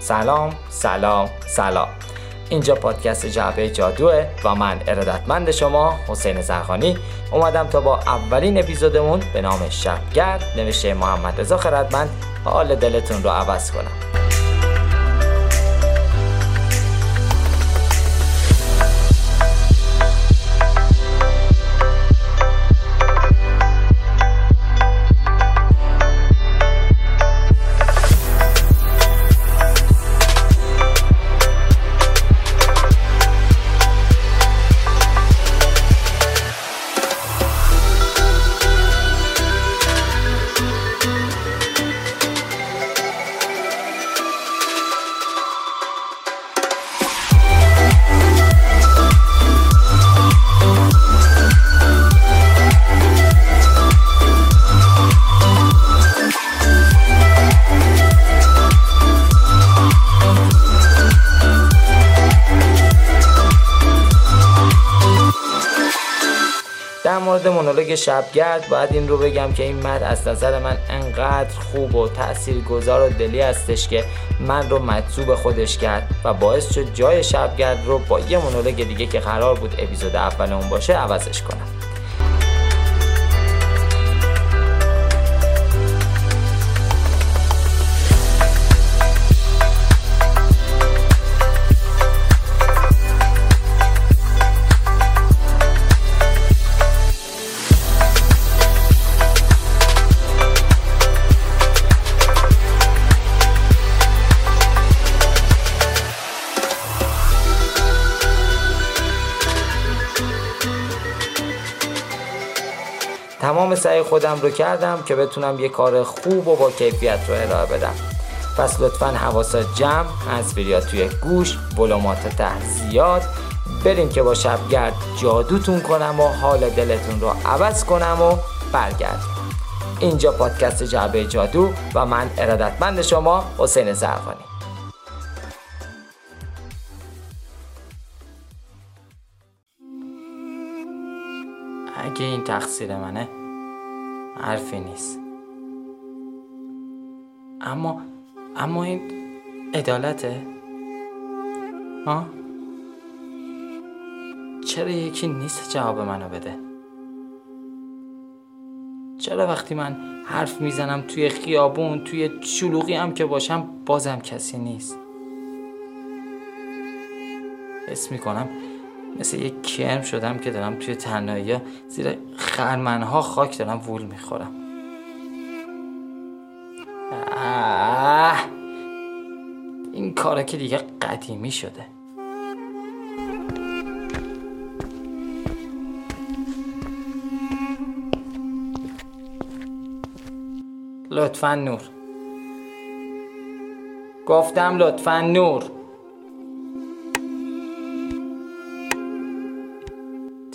سلام سلام سلام. اینجا پادکست جعبه جادوه و من ارادتمند شما حسین زرخانی اومدم تا با اولین اپیزودمون به نام شبگرد نوشته محمد رضا خردمند. حال دلتون رو عوض کنم. مونولوگ شبگرد باید این رو بگم که این مد از نظر من انقدر خوب و گذار و دلی هستش که من رو مجذوب خودش کرد و باعث شد جای شبگرد رو با یه مونولوگ دیگه که قرار بود اپیزود اول اون باشه عوضش کنم. تمام سعی خودم رو کردم که بتونم یه کار خوب و با کیفیت رو ارائه بدم. پس لطفا حواست جمع هنسفیریا توی گوش ولومات ته زیاد. بریم که با شبگرد جادوتون کنم و حال دلتون رو عوض کنم و برگرد اینجا پادکست جعبه جادو و من ارادتمند شما حسین زرفانی این تقصیر منه. حرفی نیست. اما اما این عدالته؟ ها؟ چرا یکی نیست جواب منو بده؟ چرا وقتی من حرف می‌زنم توی خیابون توی شلوغی هم که باشم بازم کسی نیست؟ حس می‌کنم مثل یک کرم شدم که دارم توی تنهایی زیر خرمنها خاک دارم وول می‌خورم. این کارا که دیگه قدیمی شده. لطفا نور. گفتم لطفا نور.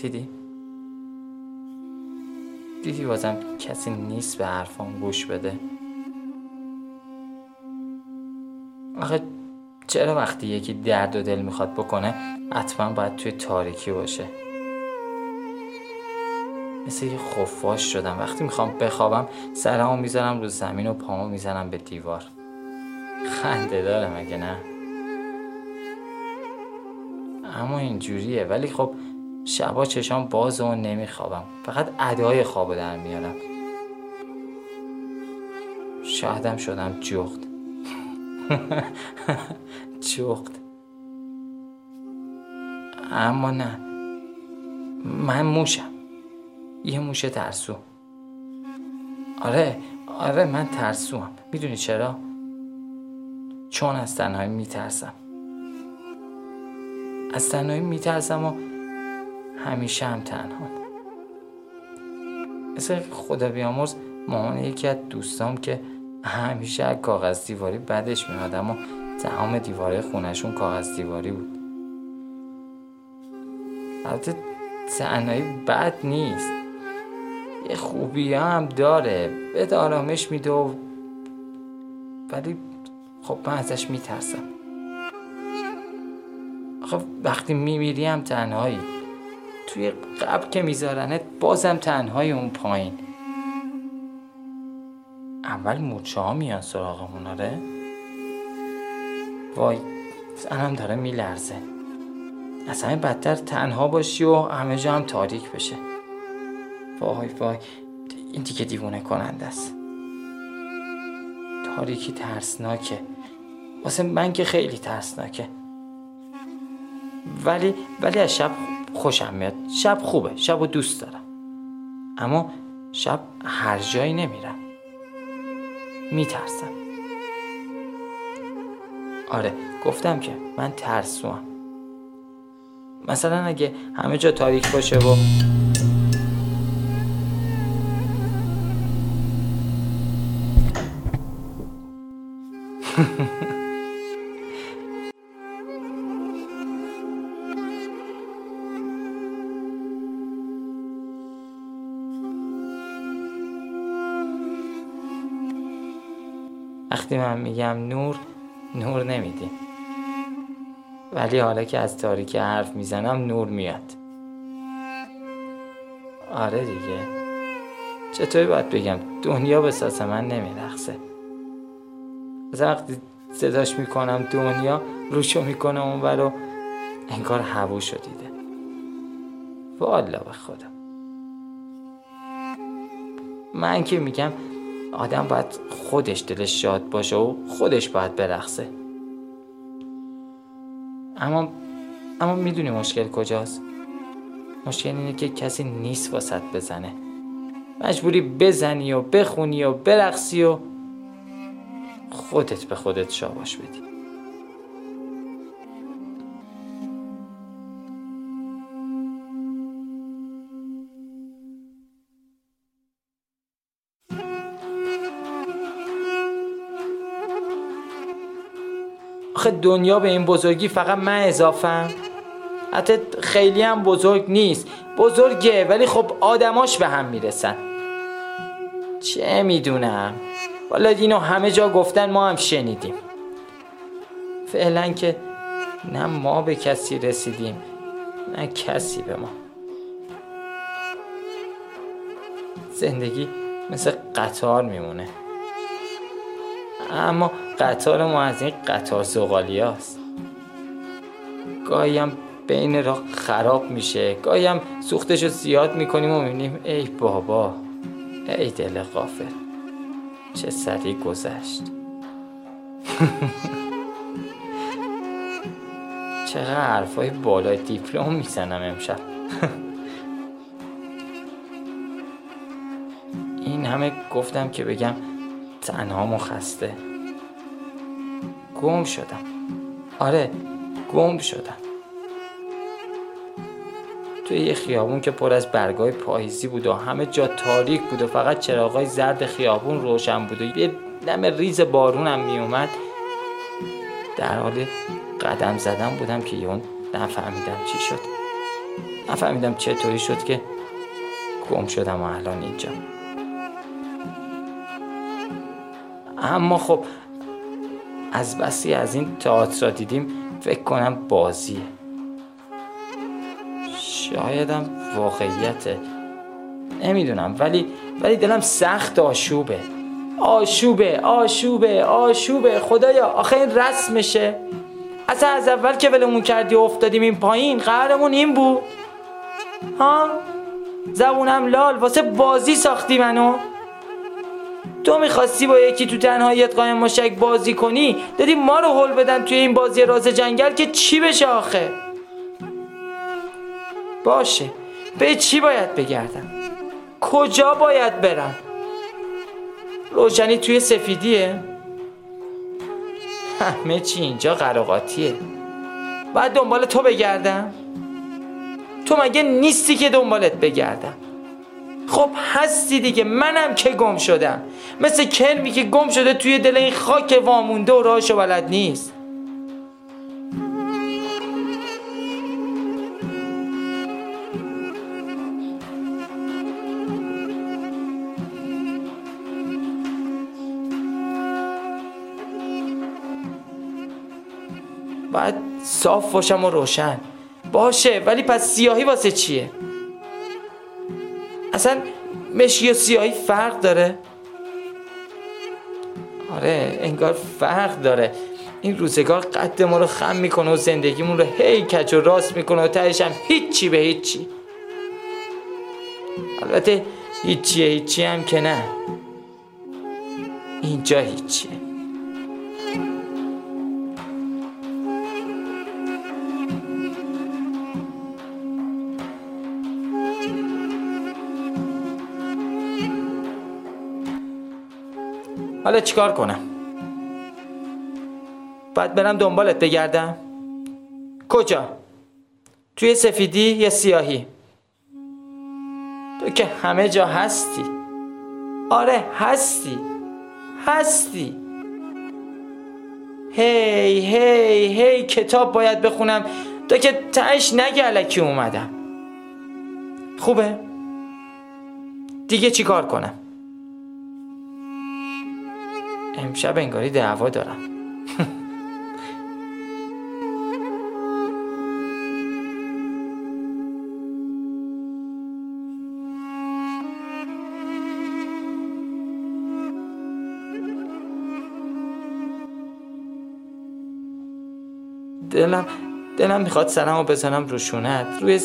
دیدی؟ دیدی بازم کسی نیست به حرفام گوش بده. آخه چرا وقتی یکی درد و دل می‌خواد بکنه حتما باید توی تاریکی باشه؟ مثل یه خفاش شدم. وقتی می‌خوام بخوابم سرمو می‌ذارم رو زمین و پامو می‌زنم به دیوار. خنده داره مگه نه؟ اما اینجوریه. ولی خب شبا چشام باز و نمیخوابم. فقط ادای خواب در میارم. شاهدم شدم جغد. جغد. اما نه. من موشم. یه موش ترسو. آره آره من ترسوم. می‌دونی چرا؟ چون از تنهایی میترسم. از تنهایی میترسم و همیشه هم تنها. مثل خدا بیامرز مامان یکی از دوستام که همیشه از کاغذ دیواری بدش میاد اما تمام دیواره خونشون کاغذ دیواری بود. البته تنهایی بد نیست. یه خوبی هم داره به آرامش میده و ولی خب من ازش میترسم. خب وقتی میمیری هم تنهایی. توی قبل که میذارنت بازم تنهای اون پایین. اول مورچه ها میان سراغمون آره؟ وای زنم داره میلرزه. از همه بدتر تنها باشی و همه جا هم تاریک بشه. وای وای این دیگه دیوونه کننده است. تاریکی ترسناکه. واسه من که خیلی ترسناکه. ولی ولی از شب خوشم میاد. شب خوبه. شب و دوست دارم. اما شب هر جایی نمیرم. میترسم. آره گفتم که من ترسوام. مثلا اگه همه جا تاریک باشه و وقتی من میگم نور نور نمیدیم ولی حالا که از تاریکی حرف می‌زنم نور میاد. آره دیگه. چطوری باید بگم؟ دنیا به ساس من نمیرخصه. از وقتی صداش می‌کنم دنیا روشو می‌کنه اون برو انگار هوو دیده. والا به خدا. من که میگم آدم باید خودش دلش شاد باشه و خودش باید برقصه. اما اما می‌دونی مشکل کجاست. مشکل اینه که کسی نیست واسط بزنه. مجبوری بزنی و بخونی و برقصی و خودت به خودت شاباش بدی. آخه دنیا به این بزرگی فقط من اضافم. حتی خیلی هم بزرگ نیست. بزرگه ولی خب آدماش به هم می‌رسن. چه می‌دونم. والا اینو همه جا گفتن ما هم شنیدیم. فعلا که نه ما به کسی رسیدیم نه کسی به ما. زندگی مثل قطار میمونه. اما قطار ما از این قطار زغالی هست گاهی هم بین راه خراب میشه. گاهی هم سوختش رو زیاد می‌کنیم و می‌بینیم ای بابا ای دل غافل. چه سری گذشت. چقدر حرفای بالای دیپلم می‌زنم امشب. این همه گفتم که بگم تنها خسته. گم شدم. آره گم شدم. توی یه خیابون که پر از برگای پاییزی بود و همه جا تاریک بود و فقط چراغای زرد خیابون روشن بود و یه دم ریز بارونم میومد در حال قدم زدم بودم که اون نفهمیدم چی شد. نفهمیدم چطوری شد که گم شدم و الان اینجا. اما خب از بسی از این تئاتر را دیدیم فکر کنم بازیه. شایدم واقعیته. نمی‌دونم ولی ولی دلم سخت آشوبه. آشوبه آشوبه آشوبه. خدایا آخه این رسمشه. اصلا از اول که ولمون کردی افتادیم این پایین قهرمون این بود. ها؟ زبونم لال واسه بازی ساختی منو. تو می‌خواستی با یکی تو تنهاییت قایم مشک بازی کنی دادی ما رو حل بدن توی این بازی راز جنگل که چی بشه آخه؟ باشه. به چی باید بگردم؟ کجا باید برم؟ روشنی توی سفیدیه؟ همه چی اینجا قراقاتیه باید دنبال تو بگردم؟ تو مگه نیستی که دنبالت بگردم؟ خب هستی دیگه منم که گم شدم. مثل کرمی که گم شده توی دل این خاک وامونده و راهشو بلد نیست. باید صاف باشم و روشن. باشه ولی پس سیاهی واسه چیه؟ اصلا مشکی و سیاهی فرق داره؟ آره انگار فرق داره. این روزگار قد ما رو خم می‌کنه و زندگیمون رو هی کج و راست می‌کنه و تهش هم هیچی به هیچی. البته هیچی هیچی هم که نه. اینجا هیچیه. حالا چیکار کنم؟ باید برم دنبالت بگردم؟ کجا؟ توی سفیدی یا سیاهی؟ تو که همه جا هستی. آره هستی. هستی. هی هی هی کتاب باید بخونم. تا که تش نگه علکی اومدم. خوبه؟ دیگه چیکار کنم؟ امشب انگاری دعوا دارم. دلم دلم می‌خواد سرمو بزنم رو شونت. روی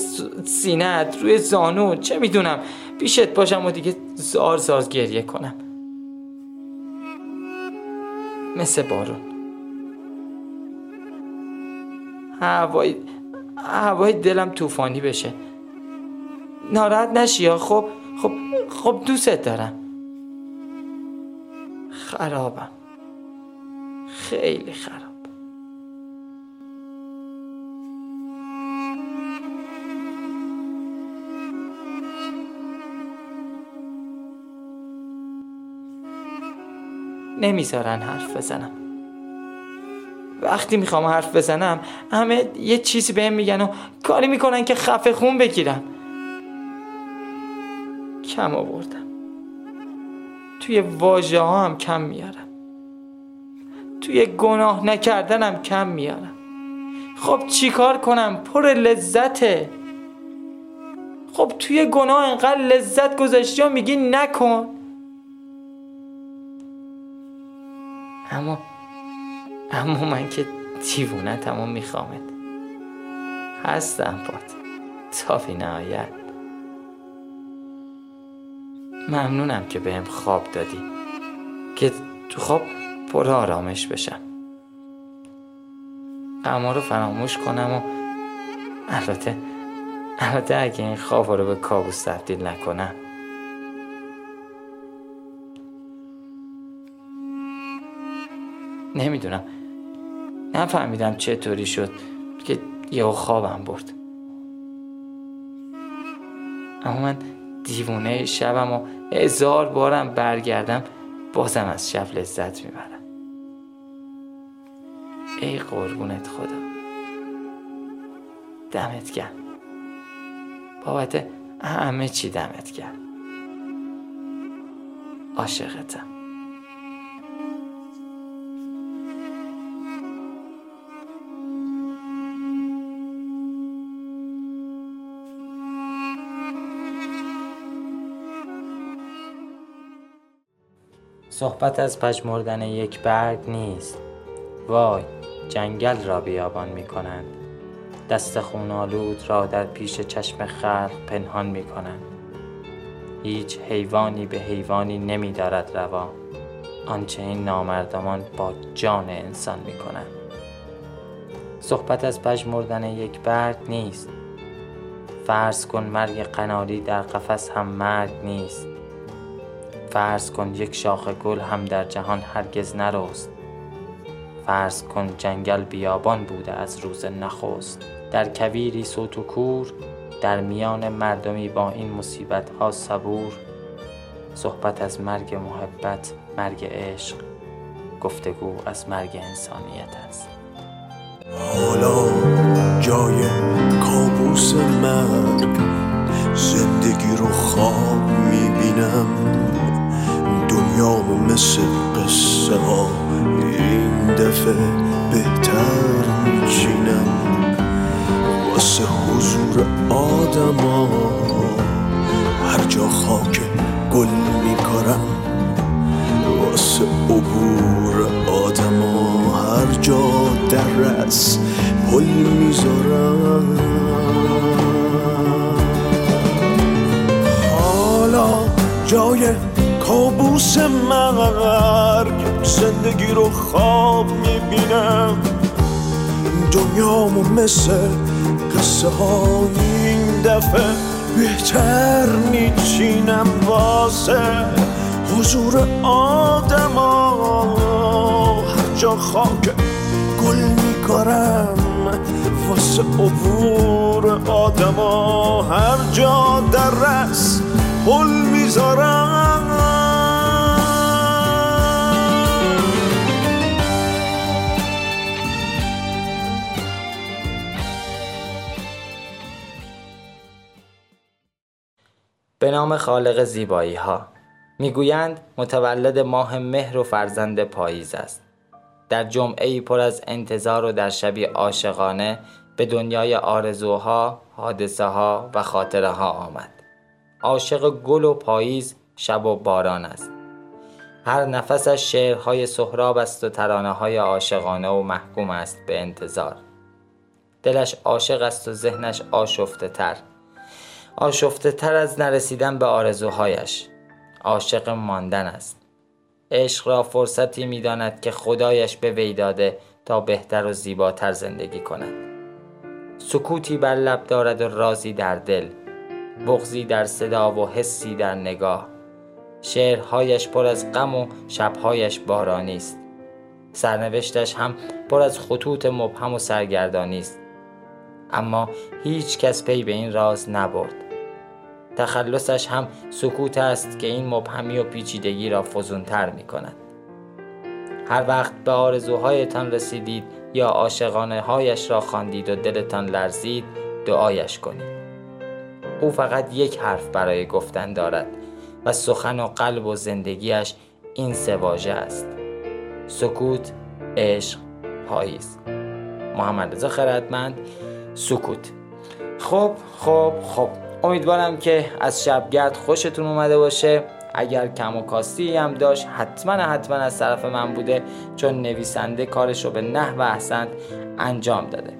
سینت روی زانو چه می‌دونم. پیشت باشم و دیگه زار زار گریه کنم. مثل بارون. هوای هوای دلم طوفانی بشه. ناراحت نشی یا؟ خب خب خب دوستت دارم. خرابم. خیلی خراب نمی‌ذارن حرف بزنم. وقتی می‌خوام حرف بزنم همه یه چیزی بهم میگن و کاری می‌کنن که خفه خون بگیرم. کم آوردم. توی واژه ها هم کم میارم. توی گناه نکردنم کم میارم. خب چیکار کنم؟ پر لذته. خب توی گناه انقدر لذت گذاشتی و میگی نکن. اما اما من که دیوونه تمام میخوامت. هستم باد تا بی نهایت. ممنونم که بهم خواب دادی. که تو خواب پر آرامش بشم. اما رو فراموش کنم و البته البته اگه این خواب رو به کابوس تبدیل نکنم نمی‌دونم. نفهمیدم چطوری شد که یه خوابم برد. اما من دیوونه شبم و هزار بارم برگردم بازم از شب لذت می‌برم. ای قربونت خدا. دمت گرم. بابت همه چی دمت گرم. عاشقتم. صحبت از پژمردن یک برگ نیست. وای جنگل را بیابان می کنند دست خونالود را در پیش چشم خلق پنهان می کنند هیچ حیوانی به حیوانی نمی دارد روا. آنچه این نامردمان با جان انسان می کنند صحبت از پژمردن یک برگ نیست. فرض کن مرگ قناری در قفس هم مرگ نیست. فرض کن یک شاخ گل هم در جهان هرگز نرست. فرض کن جنگل بیابان بوده از روز نخست. در کویری صوت و کور در میان مردمی با این مصیبت ها صبور. صحبت از مرگ محبت مرگ عشق گفتگو از مرگ انسانیت است. حالا جای کابوس مرگ زندگی رو خواب می‌بینم. دنیامو مثل قصه ها. این دفعه بهتر میچینم. واسه حضور آدما. هر جا خاک گل میکارم. واسه عبور آدما. هر جا در رس پل می‌ذارم. حالا جای کابوس مرگ زندگی رو خواب می‌بینم. دنیامو مثل قصه های این دفعه بهتر میچینم واسه حضور آدم هر جا خاک گل میکارم واسه عبور آدم هر جا در رس پل می‌ذارم. نام خالق زیبایی ها می‌گویند متولد ماه مهر و فرزند پاییز است. در جمعه پر از انتظار و در شبی عاشقانه به دنیای آرزوها، حادثه ها و خاطره ها آمد. عاشق گل و پاییز شب و باران است. هر نفسش شعرهای سهراب است و ترانه های عاشقانه و محکوم است به انتظار. دلش عاشق است و ذهنش آشفته تر. آشفته تر از نرسیدن به آرزوهایش. عاشق ماندن است. عشق را فرصتی می‌داند که خدایش به وی داده تا بهتر و زیباتر زندگی کند. سکوتی بر لب دارد و رازی در دل بغزی در صدا و حسی در نگاه. شعرهایش پر از غم و شبهایش بارانی است. سرنوشتش هم پر از خطوط مبهم و سرگردانی است. اما هیچ کس پی به این راز نبرد. تخلصش هم سکوت است که این مبهمی و پیچیدگی را فزونتر می کند. هر وقت به آرزوهایتان رسیدید یا عاشقانه هایش را خواندید و دلتان لرزید دعایش کنید. او فقط یک حرف برای گفتن دارد و سخن و قلب و زندگیش این سه واژه است. سکوت عشق پاییز. محمد رضا خردمند سکوت. خب خب خب. امیدوارم که از شبگرد خوشتون اومده باشه. اگر کم و کاستی هم داشت حتما حتما از طرف من بوده چون نویسنده کارش رو به نحو احسن انجام داده.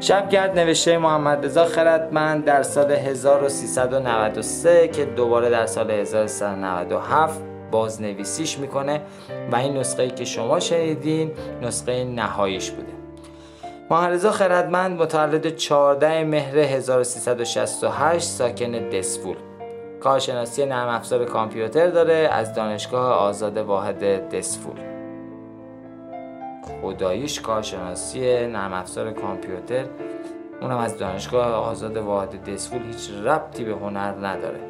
شبگرد نوشته محمد رضا خردمند در سال 1393 که دوباره در سال 1397 بازنویسیش می‌کنه و این نسخه ای که شما شنیدین نسخه نهاییش بوده. محرزا خردمند متولد 14 مهر 1368 ساکن دسفول. کارشناسی نرم افزار کامپیوتر داره از دانشگاه آزاد واحد دسفول. خداییش کارشناسی نرم افزار کامپیوتر. اونم از دانشگاه آزاد واحد دسفول هیچ ربطی به هنر نداره.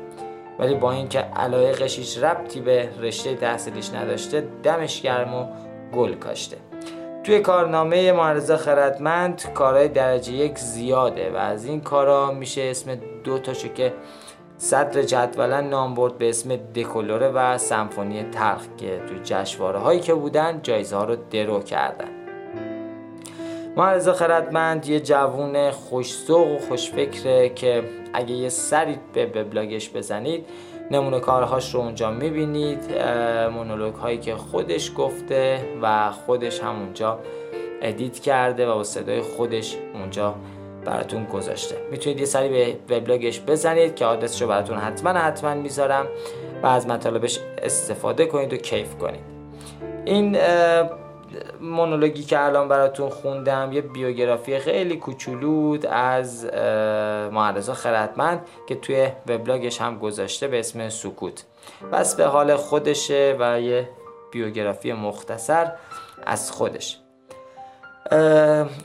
ولی با اینکه علایقش هیچ ربطی به رشته تحصیلیش نداشته دمش گرم و گل کاشته. توی کارنامه معرضه خردمند کارهای درجه یک زیاده و از این کارا میشه اسم دو تاشو که صدر جدولا نام برد به اسم دکولوره و سمفونی تلخ که توی جشواره هایی که بودن جایزه ها رو درو کردن. معرضه خردمند یه جوون خوشسوق و خوشفکره که اگه یه سری به بلاگش بزنید نمونه کارهاش رو اونجا می‌بینید مونولوگ هایی که خودش گفته و خودش هم اونجا edit کرده و با صدای خودش اونجا براتون گذاشته. می‌تونید یه سری به وبلاگش بزنید که آدرسش رو براتون حتما حتما می‌ذارم و از مطالبش استفاده کنید و کیف کنید. این مونولوگی که الان براتون خوندم یه بیوگرافی خیلی کوچولو از معرضا خردمند که توی وبلاگش هم گذاشته به اسم سکوت. بس به حال خودشه و یه بیوگرافی مختصر از خودش.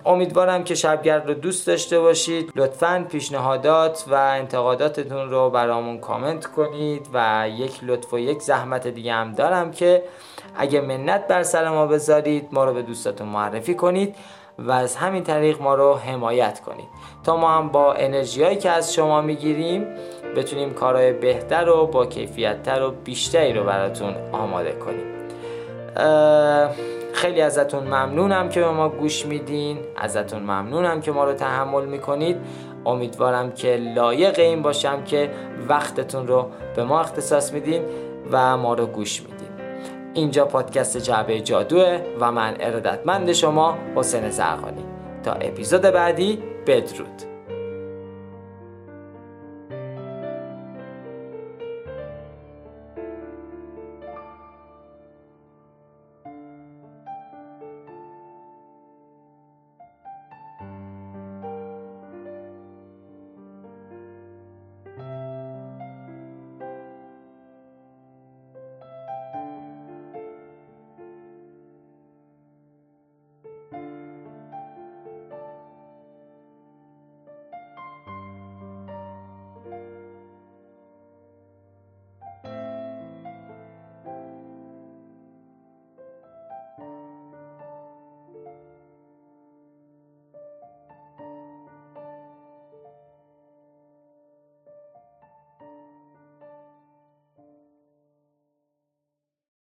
امیدوارم که شبگرد رو دوست داشته باشید. لطفا پیشنهادات و انتقاداتتون رو برامون کامنت کنید و یک لطف و یک زحمت دیگه هم دارم که اگه منت بر سر ما بذارید ما رو به دوستاتون معرفی کنید و از همین طریق ما رو حمایت کنید. تا ما هم با انرژی هایی که از شما می‌گیریم بتونیم کارهای بهتر و با کیفیتتر و بیشتری رو براتون آماده کنیم. خیلی ازتون ممنونم که به ما گوش میدین. ازتون ممنونم که ما رو تحمل می‌کنید. امیدوارم که لایق این باشم که وقتتون رو به ما اختصاص میدین و ما رو گوش میدین. اینجا پادکست جعبه جادوه و من ارادتمند شما حسین زرقانی. تا اپیزود بعدی بدرود.